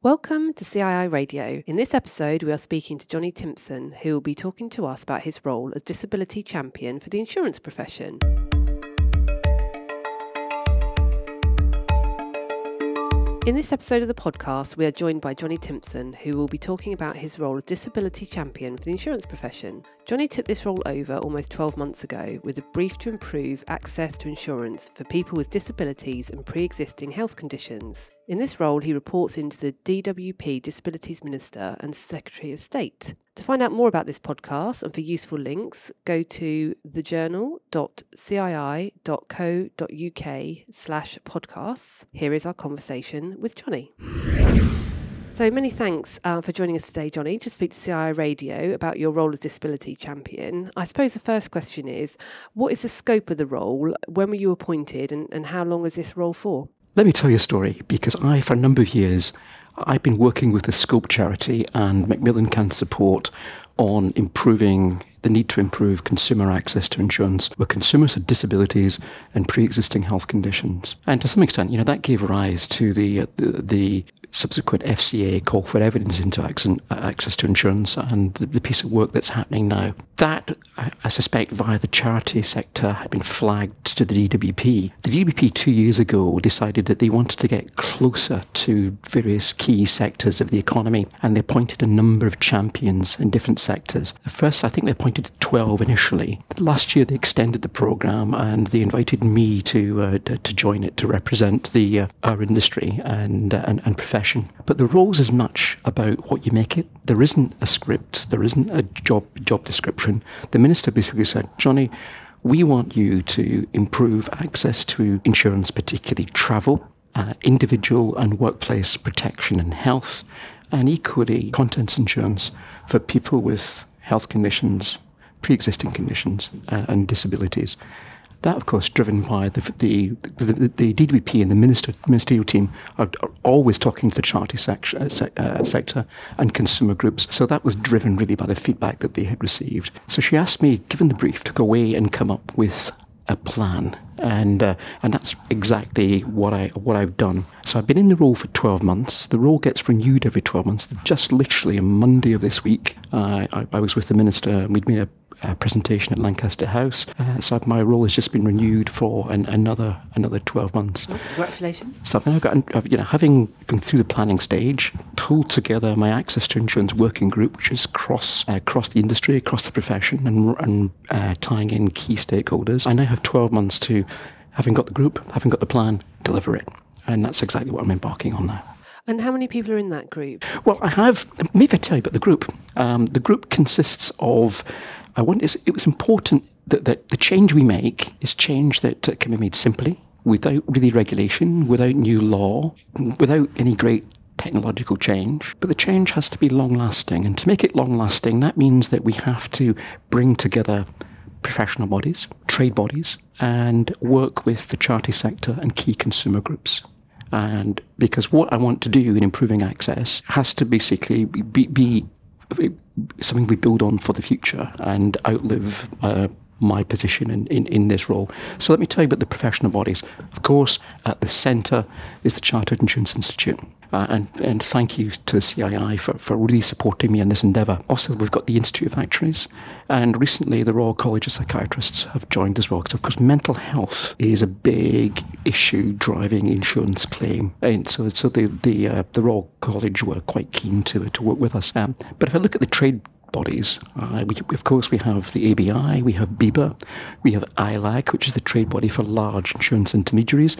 Welcome to CII Radio. In this episode, we are speaking to Johnny Timpson, who will be talking to us about his role as disability champion for the insurance profession. In this episode of the podcast, we are joined by Johnny Timpson, who will be talking about his role as disability champion for the insurance profession. Johnny took this role over almost 12 months ago with a brief to improve access to insurance for people with disabilities and pre existing health conditions. In this role, he reports into the DWP Disabilities Minister and Secretary of State. To find out more about this podcast and for useful links, go to thejournal.cii.co.uk slash podcasts. Here is our conversation with Johnny. So many thanks uh, for joining us today, Johnny, to speak to CII Radio about your role as disability champion. I suppose the first question is, what is the scope of the role? When were you appointed and, and how long is this role for? Let me tell you a story because I, for a number of years, I've been working with the Scope charity and Macmillan Cancer Support on improving the need to improve consumer access to insurance where consumers have disabilities and pre-existing health conditions. And to some extent, you know, that gave rise to the, uh, the, the subsequent FCA call for evidence into access to insurance and the, the, piece of work that's happening now. That, I suspect, via the charity sector had been flagged to the DWP. The DWP two years ago decided that they wanted to get closer to various key sectors of the economy and they appointed a number of champions in different sectors. First, I think they appointed 12 initially. Last year, they extended the programme and they invited me to, uh, to, to, join it to represent the, uh, our industry and, uh, and, and profession. But the roles is much about what you make it. There isn't a script, there isn't a job job description. The minister basically said, Johnny, we want you to improve access to insurance, particularly travel, uh, individual and workplace protection and health, and equally contents insurance for people with health conditions, pre-existing conditions, uh, and disabilities. That, of course, driven by the, the, the, the DWP and the minister, ministerial team are, are always talking to the charity uh, uh, sector and consumer groups. So that was driven really by the feedback that they had received. So she asked me, given the brief, to go away and come up with a plan, and uh, and that's exactly what I what I've done. So I've been in the role for twelve months. The role gets renewed every twelve months. Just literally on Monday of this week, uh, I, I was with the minister. and We'd made a uh, presentation at Lancaster House. Uh, so my role has just been renewed for an, another another 12 months. Congratulations. So I've now got, you know, having gone through the planning stage, pulled together my access to insurance working group, which is cross uh, across the industry, across the profession, and, and uh, tying in key stakeholders. I now have 12 months to, having got the group, having got the plan, deliver it. And that's exactly what I'm embarking on now. And how many people are in that group? Well, I have, maybe I tell you about the group. Um, the group consists of I want it was important that, that the change we make is change that, that can be made simply, without really regulation, without new law, without any great technological change. But the change has to be long lasting. And to make it long lasting, that means that we have to bring together professional bodies, trade bodies, and work with the charity sector and key consumer groups. And because what I want to do in improving access has to basically be, be something we build on for the future and outlive uh, my position in, in, in this role. So let me tell you about the professional bodies. Of course, at the centre is the Chartered Insurance Institute. Uh, and, and thank you to the CII for, for really supporting me in this endeavour. Also, we've got the Institute of Actuaries, and recently the Royal College of Psychiatrists have joined as well, because of course mental health is a big issue driving insurance claim. And so, so the, the, uh, the Royal College were quite keen to, to work with us. Um, but if I look at the trade bodies. Uh, we, of course, we have the ABI, we have BIBA, we have ILAC, which is the trade body for large insurance intermediaries.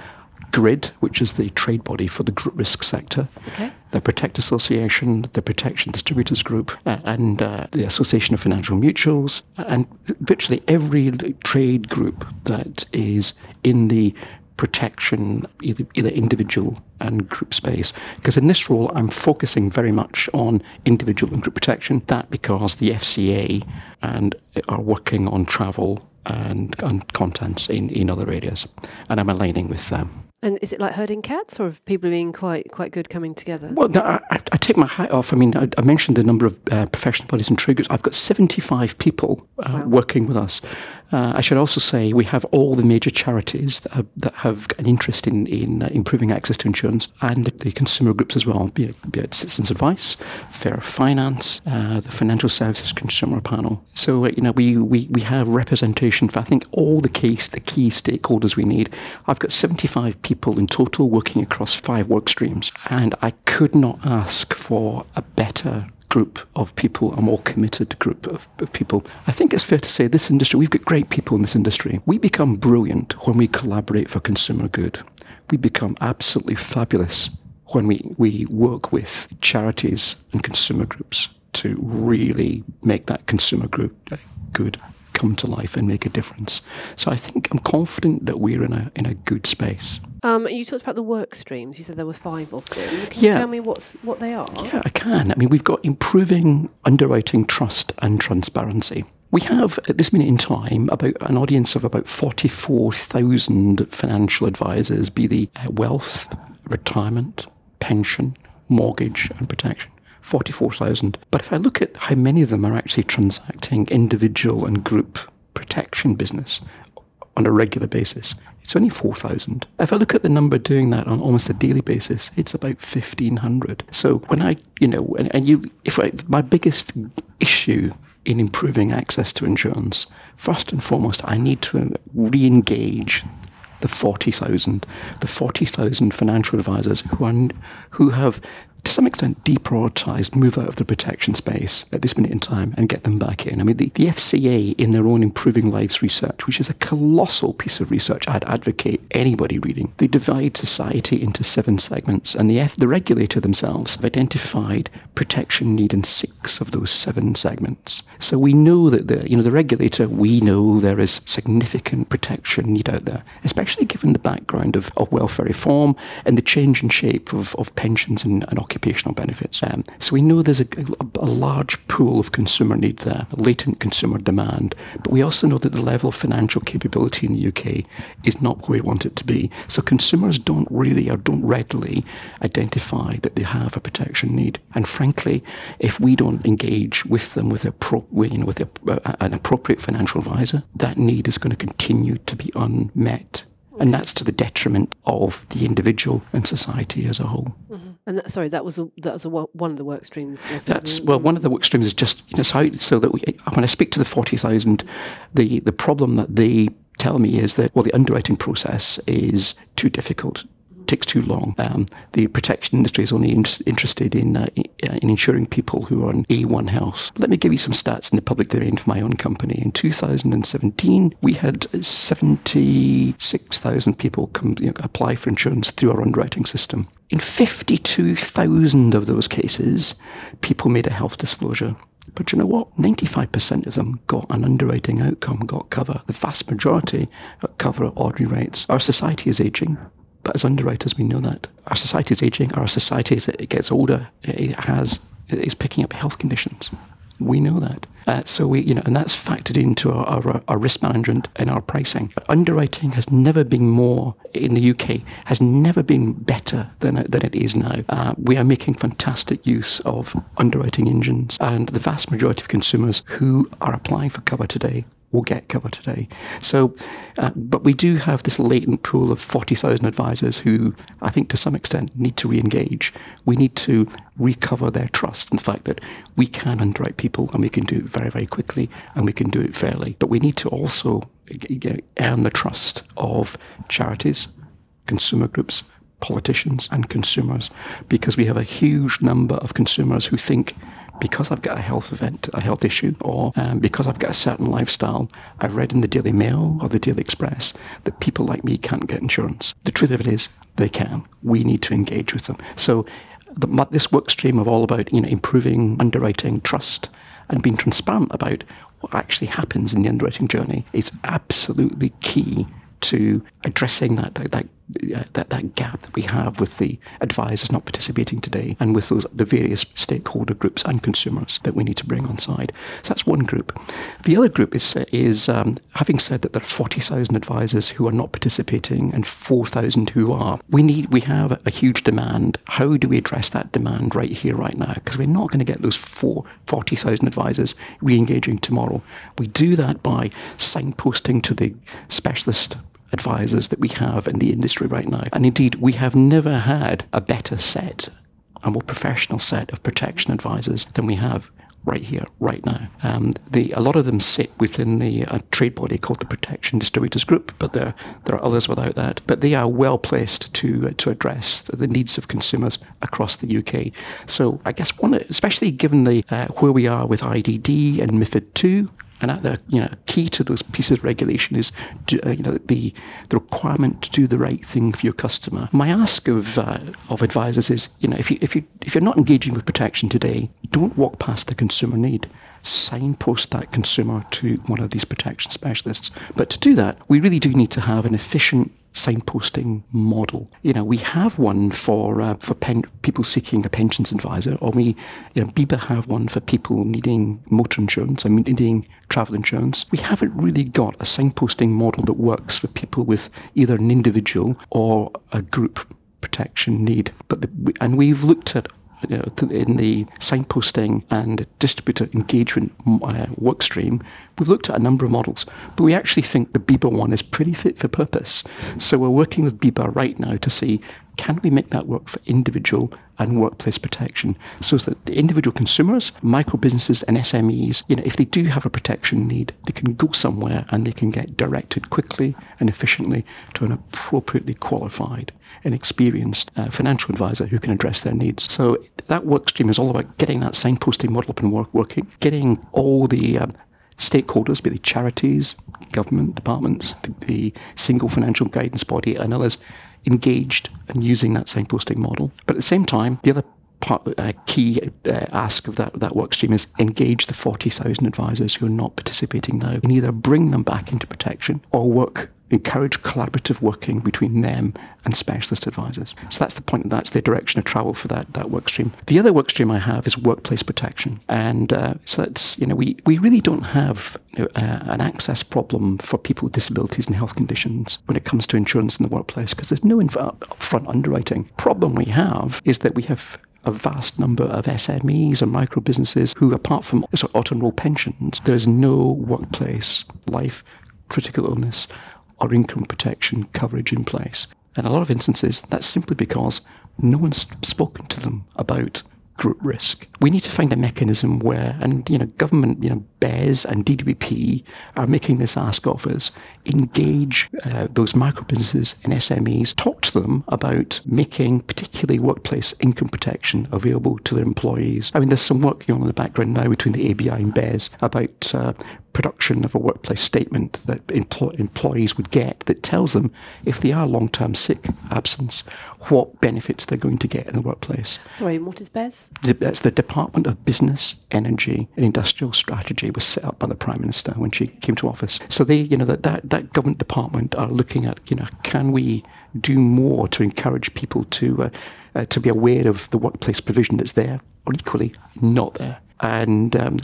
GRID, which is the trade body for the group risk sector, okay. the Protect Association, the Protection Distributors Group, uh, and uh, the Association of Financial Mutuals, and virtually every trade group that is in the protection, either, either individual and group space. Because in this role, I'm focusing very much on individual and group protection. That because the FCA and are working on travel and, and contents in, in other areas, and I'm aligning with them. And is it like herding cats, or have people been quite quite good coming together? Well, no, I, I, take my hat off. I mean, I, I mentioned the number of uh, professional bodies and triggers. I've got 75 people uh, wow. working with us. Uh, I should also say we have all the major charities that have, that have an interest in, in uh, improving access to insurance and the consumer groups as well, be it, be it Citizens Advice, Fair Finance, uh, the Financial Services Consumer Panel. So, uh, you know, we, we, we have representation for, I think, all the case, the key stakeholders we need. I've got 75 people in total working across five work streams, and I could not ask for a better group of people, a more committed group of, of, people. I think it's fair to say this industry, we've got great people in this industry. We become brilliant when we collaborate for consumer good. We become absolutely fabulous when we, we work with charities and consumer groups to really make that consumer group uh, good come to life and make a difference. So I think I'm confident that we're in a in a good space. Um, you talked about the work streams. You said there were five of them. Can yeah. you tell me what's what they are? Yeah, I can. I mean, we've got improving underwriting trust and transparency. We have, at this minute in time, about an audience of about 44,000 financial advisors, be they uh, wealth, retirement, pension, mortgage, and protection. 44,000. But if I look at how many of them are actually transacting individual and group protection business on a regular basis, it's only 4,000. If I look at the number doing that on almost a daily basis, it's about 1,500. So when I, you know, and, and you, if I, my biggest issue in improving access to insurance, first and foremost, I need to re engage the 40,000, the 40,000 financial advisors who are, who have to some extent deprioritised, move out of the protection space at this minute in time and get them back in. I mean, the, the FCA, in their own Improving Lives research, which is a colossal piece of research I'd advocate anybody reading, they divide society into seven segments, and the, F, the regulator themselves have identified protection need in six of those seven segments. So we know that the, you know, the regulator, we know there is significant protection need out there, especially given the background of, of welfare reform and the change in shape of, of pensions and, and occupational benefits. Um, so we know there's a, a, a, large pool of consumer need there, latent consumer demand, but we also know that the level of financial capability in the UK is not where we want it to be. So consumers don't really or don't readily identify that they have a protection need. And frankly, if we don't engage with them with, a pro, you know, with a, an appropriate financial advisor, that need is going to continue to be unmet and that's to the detriment of the individual and society as a whole. Mm-hmm. And that, sorry, that was a, that was a, one of the work streams. That's well, one of the work streams is just you know so, so that we, when I speak to the forty thousand, the the problem that they tell me is that well, the underwriting process is too difficult takes too long. Um, the protection industry is only in- interested in, uh, in insuring people who are on A1 health. Let me give you some stats in the public domain for my own company. In 2017, we had 76,000 people come you know, apply for insurance through our underwriting system. In 52,000 of those cases, people made a health disclosure. But you know what? 95% of them got an underwriting outcome, got cover. The vast majority got cover at ordinary rates. Our society is aging. But as underwriters, we know that our society is aging. Our society, it gets older, it has is picking up health conditions. We know that. Uh, so we, you know, and that's factored into our, our, our, risk management and our pricing. Underwriting has never been more in the UK has never been better than than it is now. Uh, we are making fantastic use of underwriting engines, and the vast majority of consumers who are applying for cover today will get cover today. So, uh, but we do have this latent pool of 40,000 advisors who I think to some extent need to re engage. We need to recover their trust in the fact that we can underwrite people and we can do it very, very quickly and we can do it fairly. But we need to also earn the trust of charities, consumer groups, politicians, and consumers because we have a huge number of consumers who think because I've got a health event, a health issue, or um, because I've got a certain lifestyle, I've read in the Daily Mail or the Daily Express that people like me can't get insurance. The truth of it is, they can. We need to engage with them. So, the, this work stream of all about you know improving underwriting trust and being transparent about what actually happens in the underwriting journey is absolutely key to addressing that, that, that uh, that, that gap that we have with the advisors not participating today and with those the various stakeholder groups and consumers that we need to bring on side. So that's one group. The other group is, is um, having said that there are 40,000 advisors who are not participating and 4,000 who are. We need we have a huge demand. How do we address that demand right here, right now? Because we're not going to get those four, 40,000 advisors re-engaging tomorrow. We do that by signposting to the specialist advisors that we have in the industry right now. And indeed, we have never had a better set, a more professional set of protection advisors than we have right here, right now. Um, the, a lot of them sit within the trade body called the Protection Distributors Group, but there, there are others without that. But they are well placed to uh, to address the needs of consumers across the UK. So I guess one, especially given the uh, where we are with IDD and MiFID II, and at the you know key to those pieces of regulation is uh, you know the the requirement to do the right thing for your customer. My ask of uh, of advisors is you know if you if you if you're not engaging with protection today, don't walk past the consumer need. Signpost that consumer to one of these protection specialists. But to do that, we really do need to have an efficient signposting model. You know, we have one for uh, for pen- people seeking a pensions advisor, or we, you know, BIBA have one for people needing motor insurance and needing travel insurance. We haven't really got a signposting model that works for people with either an individual or a group protection need. But the, and we've looked at you know, in the signposting and distributor engagement uh, workstream, we've looked at a number of models, but we actually think the BIBA one is pretty fit for purpose. So we're working with BIBA right now to see can we make that work for individual and workplace protection so that the individual consumers, micro businesses and SMEs, you know, if they do have a protection need, they can go somewhere and they can get directed quickly and efficiently to an appropriately qualified and experienced uh, financial advisor who can address their needs. So that work stream is all about getting that signposting model up and work, working, getting all the um, stakeholders, be they charities, government departments, the, the, single financial guidance body, and others engaged and using that signposting model. But at the same time, the other part, uh, key uh, ask of that, that work stream is engage the 40,000 advisors who are not participating now and either bring them back into protection or work encourage collaborative working between them and specialist advisors. So that's the point, that's the direction of travel for that, that work stream. The other work stream I have is workplace protection. And uh, so that's, you know, we, we really don't have you know, uh, an access problem for people with disabilities and health conditions when it comes to insurance in the workplace because there's no inf- upfront underwriting. Problem we have is that we have a vast number of SMEs and micro businesses who, apart from sort of auto enroll pensions, there's no workplace life, critical illness, or income protection coverage in place. In a lot of instances, that's simply because no one's spoken to them about group risk. We need to find a mechanism where, and you know, government, you know, BEIS and DWP are making this ask of us, engage uh, those micro businesses and SMEs, talk to them about making particularly workplace income protection available to their employees. I mean, there's some work going on in the background now between the ABI and BEIS about uh, production of a workplace statement that empl- employees would get that tells them if they are long term sick absence, what benefits they're going to get in the workplace. Sorry, what is BEIS? That's the Department of Business, Energy and Industrial Strategy was set up by the Prime Minister when she came to office. So they, you know, that, that, that government department are looking at, you know, can we do more to encourage people to uh, uh, to be aware of the workplace provision that's there, or equally not there. And um,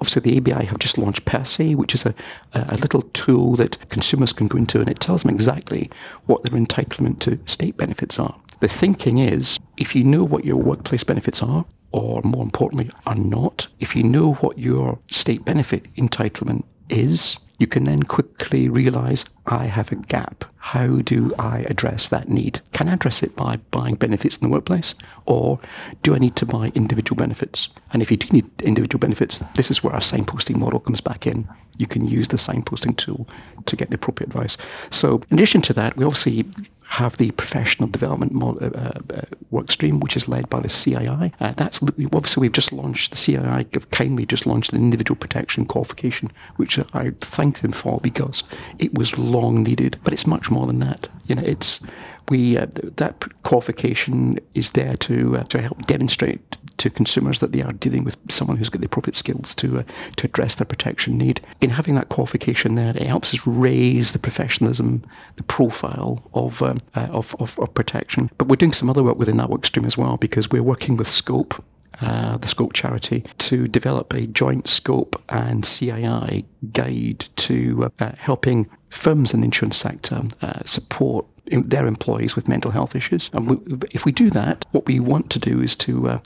obviously, the ABI have just launched PERSE, which is a, a little tool that consumers can go into, and it tells them exactly what their entitlement to state benefits are. The thinking is if you know what your workplace benefits are, or more importantly, are not, if you know what your state benefit entitlement is, you can then quickly realize I have a gap. How do I address that need? Can I address it by buying benefits in the workplace? Or do I need to buy individual benefits? And if you do need individual benefits, this is where our signposting model comes back in. You can use the signposting tool to get the appropriate advice. So, in addition to that, we obviously have the professional development mo- uh, uh, work stream, which is led by the CII. Uh, that's obviously we've just launched the CII have kindly just launched an individual protection qualification, which I thank them for because it was long needed, but it's much more than that. You know, it's we uh, that qualification is there to uh, to help demonstrate to consumers that they are dealing with someone who's got the appropriate skills to uh, to address their protection need. In having that qualification there, it helps us raise the professionalism, the profile of, um, uh, of, of, of protection. But we're doing some other work within that work stream as well because we're working with Scope, uh, the Scope charity, to develop a joint Scope and CII guide to uh, helping firms in the insurance sector uh, support their employees with mental health issues. And we, if we do that, what we want to do is to, uh,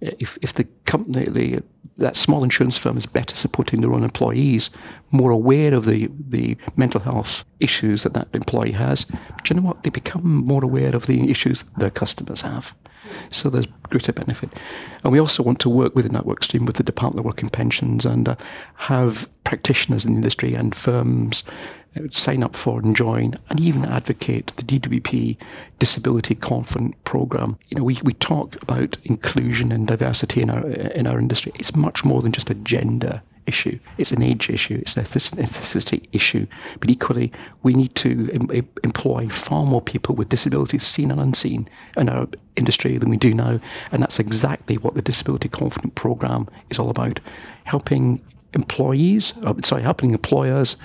if, if the company, the, that small insurance firm is better supporting their own employees, more aware of the, the mental health issues that that employee has, do you know what? They become more aware of the issues their customers have. So there's greater benefit. And we also want to work within that work stream with the Department of Work and Pensions and uh, have practitioners in the industry and firms sign up for and join and even advocate the DWP Disability Confident Programme. You know, we, we talk about inclusion and diversity in our, in our industry. It's much more than just a gender issue. It's an age issue. It's an ethnicity issue. But equally, we need to em- employ far more people with disabilities, seen and unseen, in our industry than we do now. And that's exactly what the Disability Confident Programme is all about: helping employees, uh, sorry, helping employers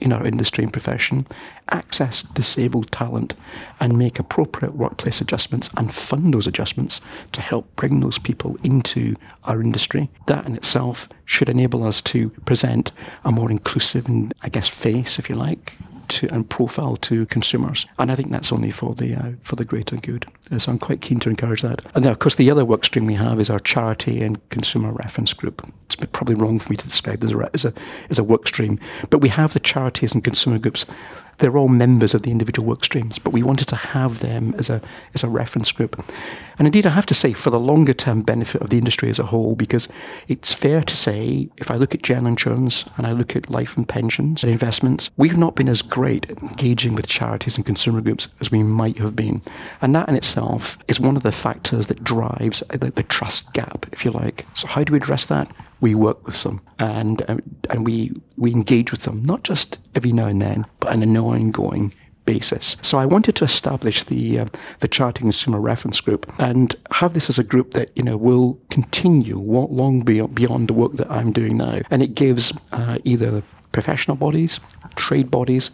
in our industry and profession access disabled talent and make appropriate workplace adjustments and fund those adjustments to help bring those people into our industry. That in itself should enable us to present a more inclusive and, I guess, face, if you like, to, and profile to consumers. And I think that's only for the uh, for the greater good. Uh, so I'm quite keen to encourage that. And then, of course, the other work stream we have is our charity and consumer reference group. It's probably wrong for me to describe as a, as a, as a work stream, but we have the charities and consumer groups they're all members of the individual work streams, but we wanted to have them as a as a reference group. And indeed, I have to say, for the longer term benefit of the industry as a whole, because it's fair to say, if I look at general insurance and I look at life and pensions and investments, we've not been as great at engaging with charities and consumer groups as we might have been. And that in itself is one of the factors that drives the, the trust gap, if you like. So, how do we address that? We work with them and um, and we we engage with them not just every now and then, but on an ongoing basis. So I wanted to establish the uh, the Charity Consumer Reference Group and have this as a group that you know will continue long beyond, beyond the work that I'm doing now, and it gives uh, either professional bodies, trade bodies,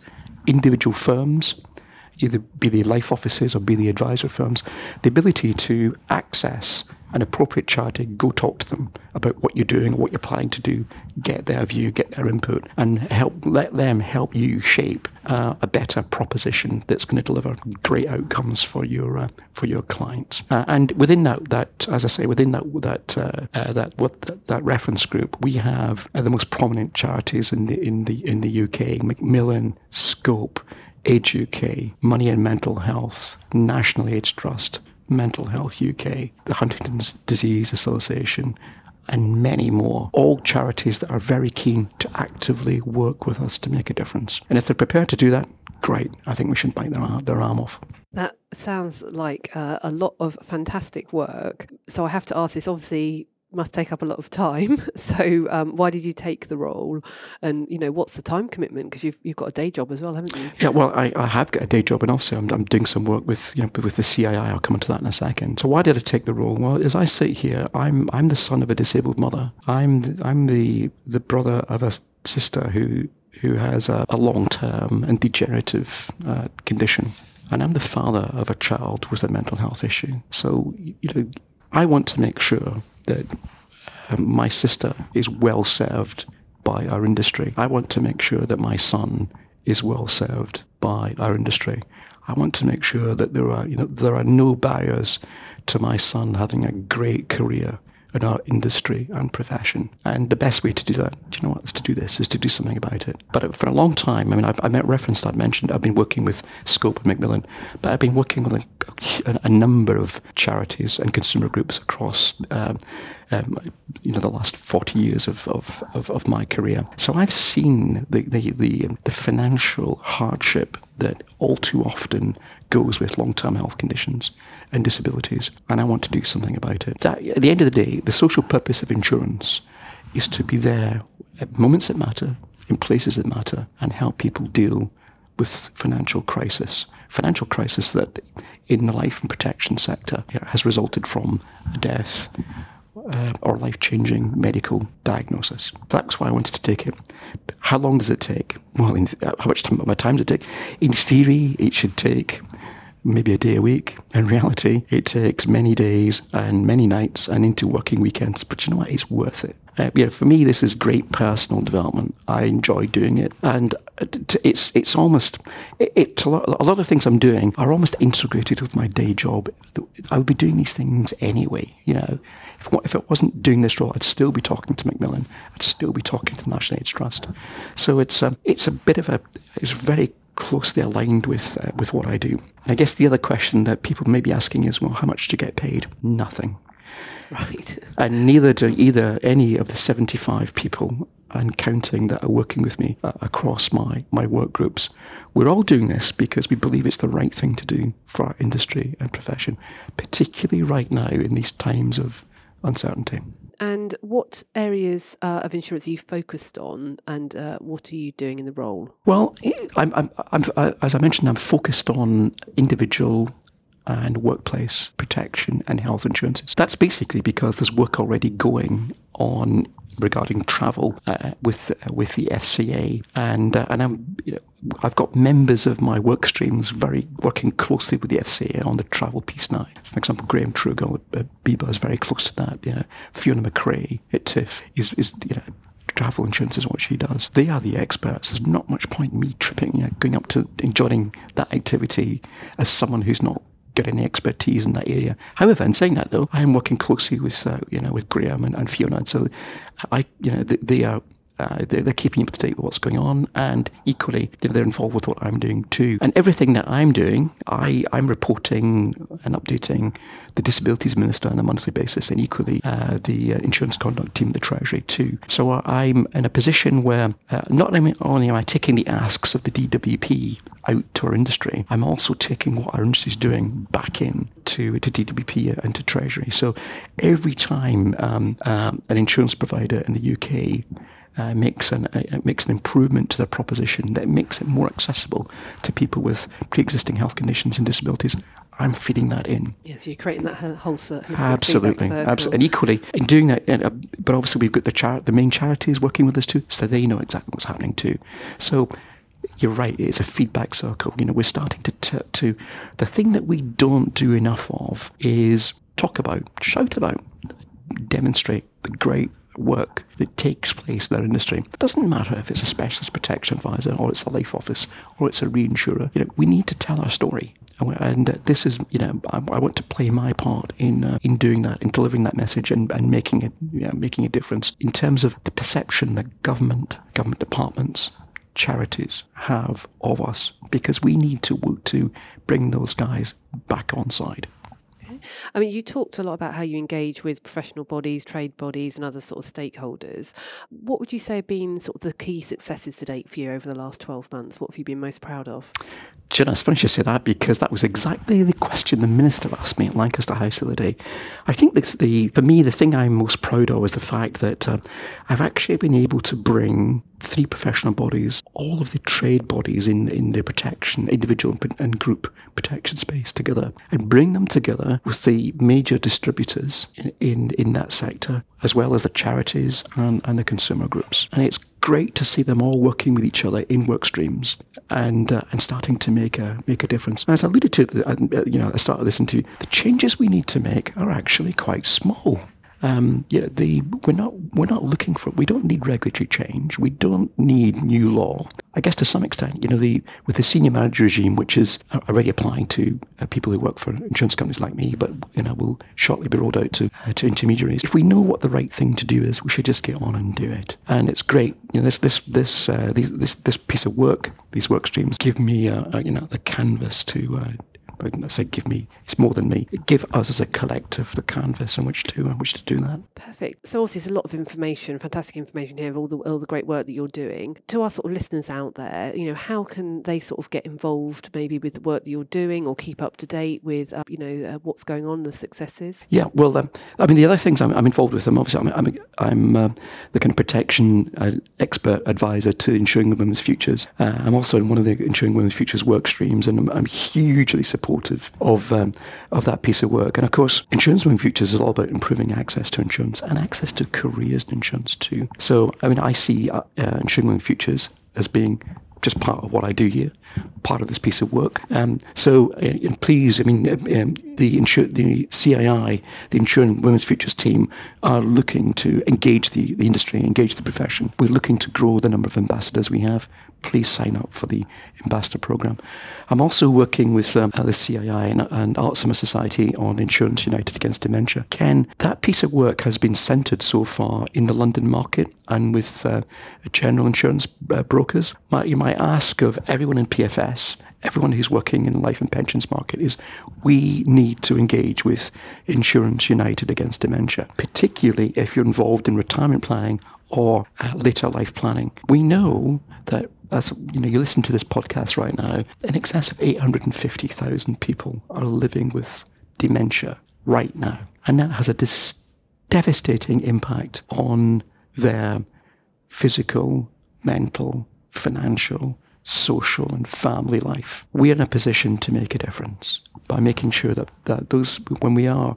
individual firms, either be the life offices or be the advisor firms, the ability to access an appropriate charity, go talk to them about what you're doing, what you're planning to do, get their view, get their input, and help let them help you shape uh, a better proposition that's going to deliver great outcomes for your uh, for your clients. Uh, and within that, that as I say, within that that uh, uh, that what that, that, reference group, we have uh, the most prominent charities in the in the in the UK: Macmillan, Scope. Age UK, Money and Mental Health, National AIDS Trust, Mental Health UK, the Huntington's Disease Association, and many more. All charities that are very keen to actively work with us to make a difference. And if they're prepared to do that, great. I think we should bite their, their arm off. That sounds like uh, a lot of fantastic work. So I have to ask this obviously, must take up a lot of time. So, um, why did you take the role? And you know, what's the time commitment? Because you've you've got a day job as well, haven't you? Yeah, well, I, I have got a day job, and also I'm, I'm doing some work with you know with the CII. I'll come into that in a second. So, why did I take the role? Well, as I sit here, I'm I'm the son of a disabled mother. I'm I'm the the brother of a sister who who has a, a long term and degenerative uh, condition. And I'm the father of a child with a mental health issue. So, you know, I want to make sure that um, my sister is well served by our industry. I want to make sure that my son is well served by our industry. I want to make sure that there are, you know, there are no barriers to my son having a great career in our industry and profession. And the best way to do that, do you know what, is to do this, is to do something about it. But for a long time, I mean, I've, I referenced, I mentioned, I've been working with Scope and Macmillan, but I've been working with a, a, number of charities and consumer groups across um, um, you know, the last 40 years of, of, of, of, my career. So I've seen the, the, the, the financial hardship that all too often goes with long-term health conditions and disabilities, and I want to do something about it. That, at the end of the day, the social purpose of insurance is to be there at moments that matter, in places that matter, and help people deal with financial crisis. Financial crisis that in the life and protection sector has resulted from a death, uh, or life changing medical diagnosis. That's why I wanted to take it. How long does it take? Well, in, uh, how much time, my time does it take? In theory, it should take maybe a day a week. In reality, it takes many days and many nights and into working weekends. But you know what? It's worth it. Uh, know, for me, this is great personal development. I enjoy doing it, and it's it's almost it, it a, lot, of things I'm doing are almost integrated with my day job. I would be doing these things anyway. You know, if, if I wasn't doing this role, I'd still be talking to Macmillan. I'd still be talking to the National AIDS Trust. So it's um, it's a bit of a it's very closely aligned with uh, with what I do. And I guess the other question that people may be asking is, well, how much do you get paid? Nothing. Right. And neither do either any of the 75 people and counting that are working with me uh, across my, my work groups. We're all doing this because we believe it's the right thing to do for our industry and profession, particularly right now in these times of uncertainty. And what areas uh, of insurance are you focused on, and uh, what are you doing in the role? Well, I'm, I'm, I'm, uh, as I mentioned, I'm focused on individual and workplace protection and health insurances. That's basically because there's work already going on regarding travel uh, with uh, with the FCA, and uh, and I'm you know, I've got members of my work streams very working closely with the FCA on the travel piece now. For example, Graham Trudgill at is very close to that. You know, Fiona McRae at TIFF is is you know travel insurance is what she does. They are the experts. There's not much point me tripping, you know, going up to enjoying that activity as someone who's not get any expertise in that area. However, in saying that though, I am working closely with uh, you know with Graham and, and Fiona, and so I you know they, they are uh, they're, they're, keeping up to date with what's going on, and equally they're involved with what I'm doing too. And everything that I'm doing, I, I'm reporting and updating the disabilities minister on a monthly basis, and equally uh, the uh, insurance conduct team, the Treasury too. So uh, I'm in a position where uh, not only am I taking the asks of the DWP out to our industry, I'm also taking what our industry is doing back in to, to DWP and to Treasury. So every time um, um, an insurance provider in the UK uh, makes an uh, makes an improvement to their proposition that makes it more accessible to people with pre-existing health conditions and disabilities. I'm feeding that in. Yes, you're creating that whole. Absolutely, absolutely, and equally in doing that. Uh, but obviously, we've got the char- the main charities working with us too, so they know exactly what's happening too. So you're right. It's a feedback circle. You know, we're starting to t- to the thing that we don't do enough of is talk about, shout about, demonstrate the great work that takes place in our industry. It doesn't matter if it's a specialist protection advisor or it's a life office or it's a reinsurer. You know, we need to tell our story. And this is, you know, I, I want to play my part in uh, in doing that, in delivering that message, and, and making it, you know, making a difference in terms of the perception that government, government departments, charities have of us, because we need to to bring those guys back on side. I mean, you talked a lot about how you engage with professional bodies, trade bodies, and other sort of stakeholders. What would you say have been sort of the key successes to date for you over the last 12 months? What have you been most proud of? Jenna, it's funny you say that because that was exactly the question the minister asked me at Lancaster House the other day. I think the, for me, the thing I'm most proud of is the fact that uh, I've actually been able to bring three professional bodies, all of the trade bodies in, in the protection, individual and group protection space together, and bring them together with the major distributors in, in, in that sector, as well as the charities and, and the consumer groups. And it's great to see them all working with each other in work streams and uh, and starting to make a make a difference. As I alluded to, the, you know, at the start of this interview, the changes we need to make are actually quite small. Um, you know, the we're not we're not looking for we don't need regulatory change. We don't need new law. I guess to some extent, you know, the with the senior manager regime, which is already applying to uh, people who work for insurance companies like me, but you know, will shortly be rolled out to uh, to intermediaries. If we know what the right thing to do is, we should just get on and do it. And it's great. You know, this this this uh, this this piece of work, these work streams, give me uh, uh, you know the canvas to uh, I say give me, it's more than me. Give us as a collective the canvas on which to on which to do that. Perfect. So obviously, it's a lot of information, fantastic information here of all the all the great work that you're doing. To our sort of listeners out there, you know, how can they sort of get involved maybe with the work that you're doing, or keep up to date with, uh, you know, uh, what's going on, the successes? Yeah. Well, um, I mean, the other things I'm, I'm involved with, I'm obviously I'm I'm, I'm uh, the kind of protection uh, expert advisor to Insuring Women's Futures. Uh, I'm also in one of the Insuring Women's Futures work streams, and I'm, I'm hugely supportive supportive of um, of that piece of work. And of course, Insurance Women Futures is all about improving access to insurance and access to careers in insurance too. So, I mean, I see uh, uh, Insurance Women Futures as being just part of what I do here, part of this piece of work. Um, so uh, please, I mean, uh, um, the, insur- the CII, the Insurance Women's Futures team, are looking to engage the, the industry, engage the profession. We're looking to grow the number of ambassadors we have please sign up for the ambassador program. I'm also working with um, the CII and, and Alzheimer's Society on Insurance United Against Dementia. Ken, that piece of work has been centred so far in the London market and with uh, general insurance uh, brokers. You might ask of everyone in PFS everyone who's working in the life and pensions market is we need to engage with Insurance United Against Dementia, particularly if you're involved in retirement planning or uh, later life planning. We know that as you know, you listen to this podcast right now, in excess of 850,000 people are living with dementia right now. And that has a dis- devastating impact on their physical, mental, financial, social, and family life. We're in a position to make a difference by making sure that, that those, when we are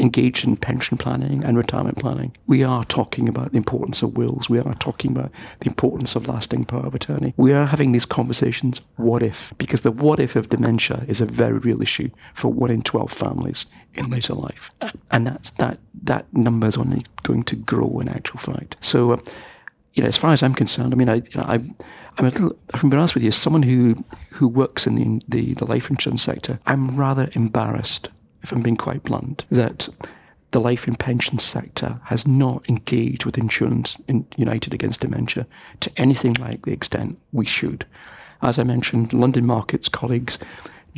engaged in pension planning and retirement planning. We are talking about the importance of wills. We are talking about the importance of lasting power of attorney. We are having these conversations, what if? Because the what if of dementia is a very real issue for one in 12 families in later life. And that's, that, that number is only going to grow in actual fact. So, uh, you know, as far as I'm concerned, I mean, I, you know, I, I'm a little, I'm being honest with you, as someone who, who works in the, the, the life insurance sector, I'm rather embarrassed if I'm being quite blunt, that the life and pension sector has not engaged with Insurance United Against Dementia to anything like the extent we should. As I mentioned, London Markets colleagues,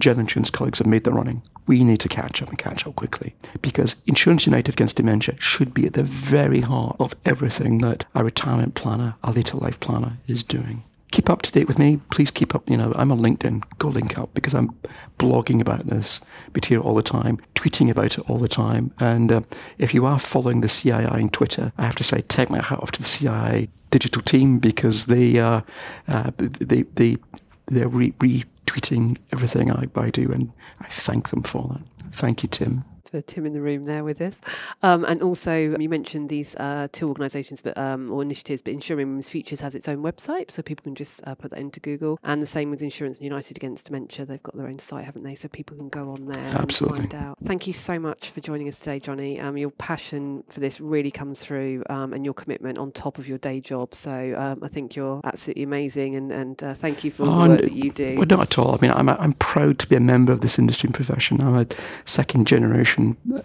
general insurance colleagues have made the running. We need to catch up and catch up quickly because Insurance United Against Dementia should be at the very heart of everything that a retirement planner, a later life planner is doing keep up to date with me. Please keep up. You know, I'm on LinkedIn. Go link up because I'm blogging about this material all the time, tweeting about it all the time. And uh, if you are following the CII on Twitter, I have to say, take my hat off to the CII digital team because they uh, uh, they they they're re- retweeting everything I, I do, and I thank them for that. Thank you, Tim for Tim in the room there with us. Um, and also, you mentioned these uh, two organisations but um, or initiatives, but Insuring Women's Futures has its own website, so people can just uh, put that into Google. And the same with Insurance United Against Dementia. They've got their own site, haven't they? So people can go on there Absolutely. and find out. Thank you so much for joining us today, Johnny. Um, your passion for this really comes through um, and your commitment on top of your day job. So um, I think you're absolutely amazing and, and uh, thank you for all oh, the work that you do. Well, not at all. I mean, I'm, I'm proud to be a member of this industry and profession. I'm a second generation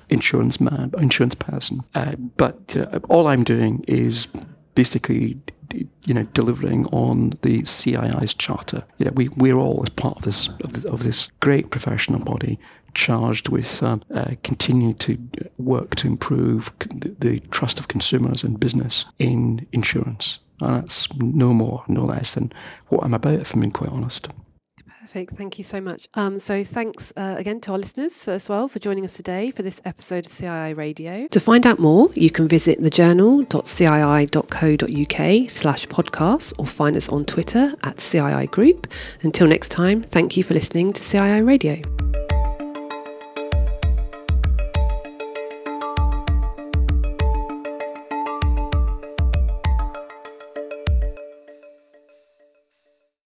insurance man, insurance person. Uh, but you know, all I'm doing is basically you know, delivering on the CII's charter. You know, we we're all as part of this of this, of this great professional body charged with um, uh, continue to work to improve the trust of consumers and business in insurance. And that's no more, no less than what I'm about, if I'm being quite honest. Perfect. Thank you so much. Um, so thanks uh, again to our listeners for, as well for joining us today for this episode of CII Radio. To find out more, you can visit thejournal.cii.co.uk slash podcast or find us on Twitter at CII Group. Until next time, thank you for listening to CII Radio.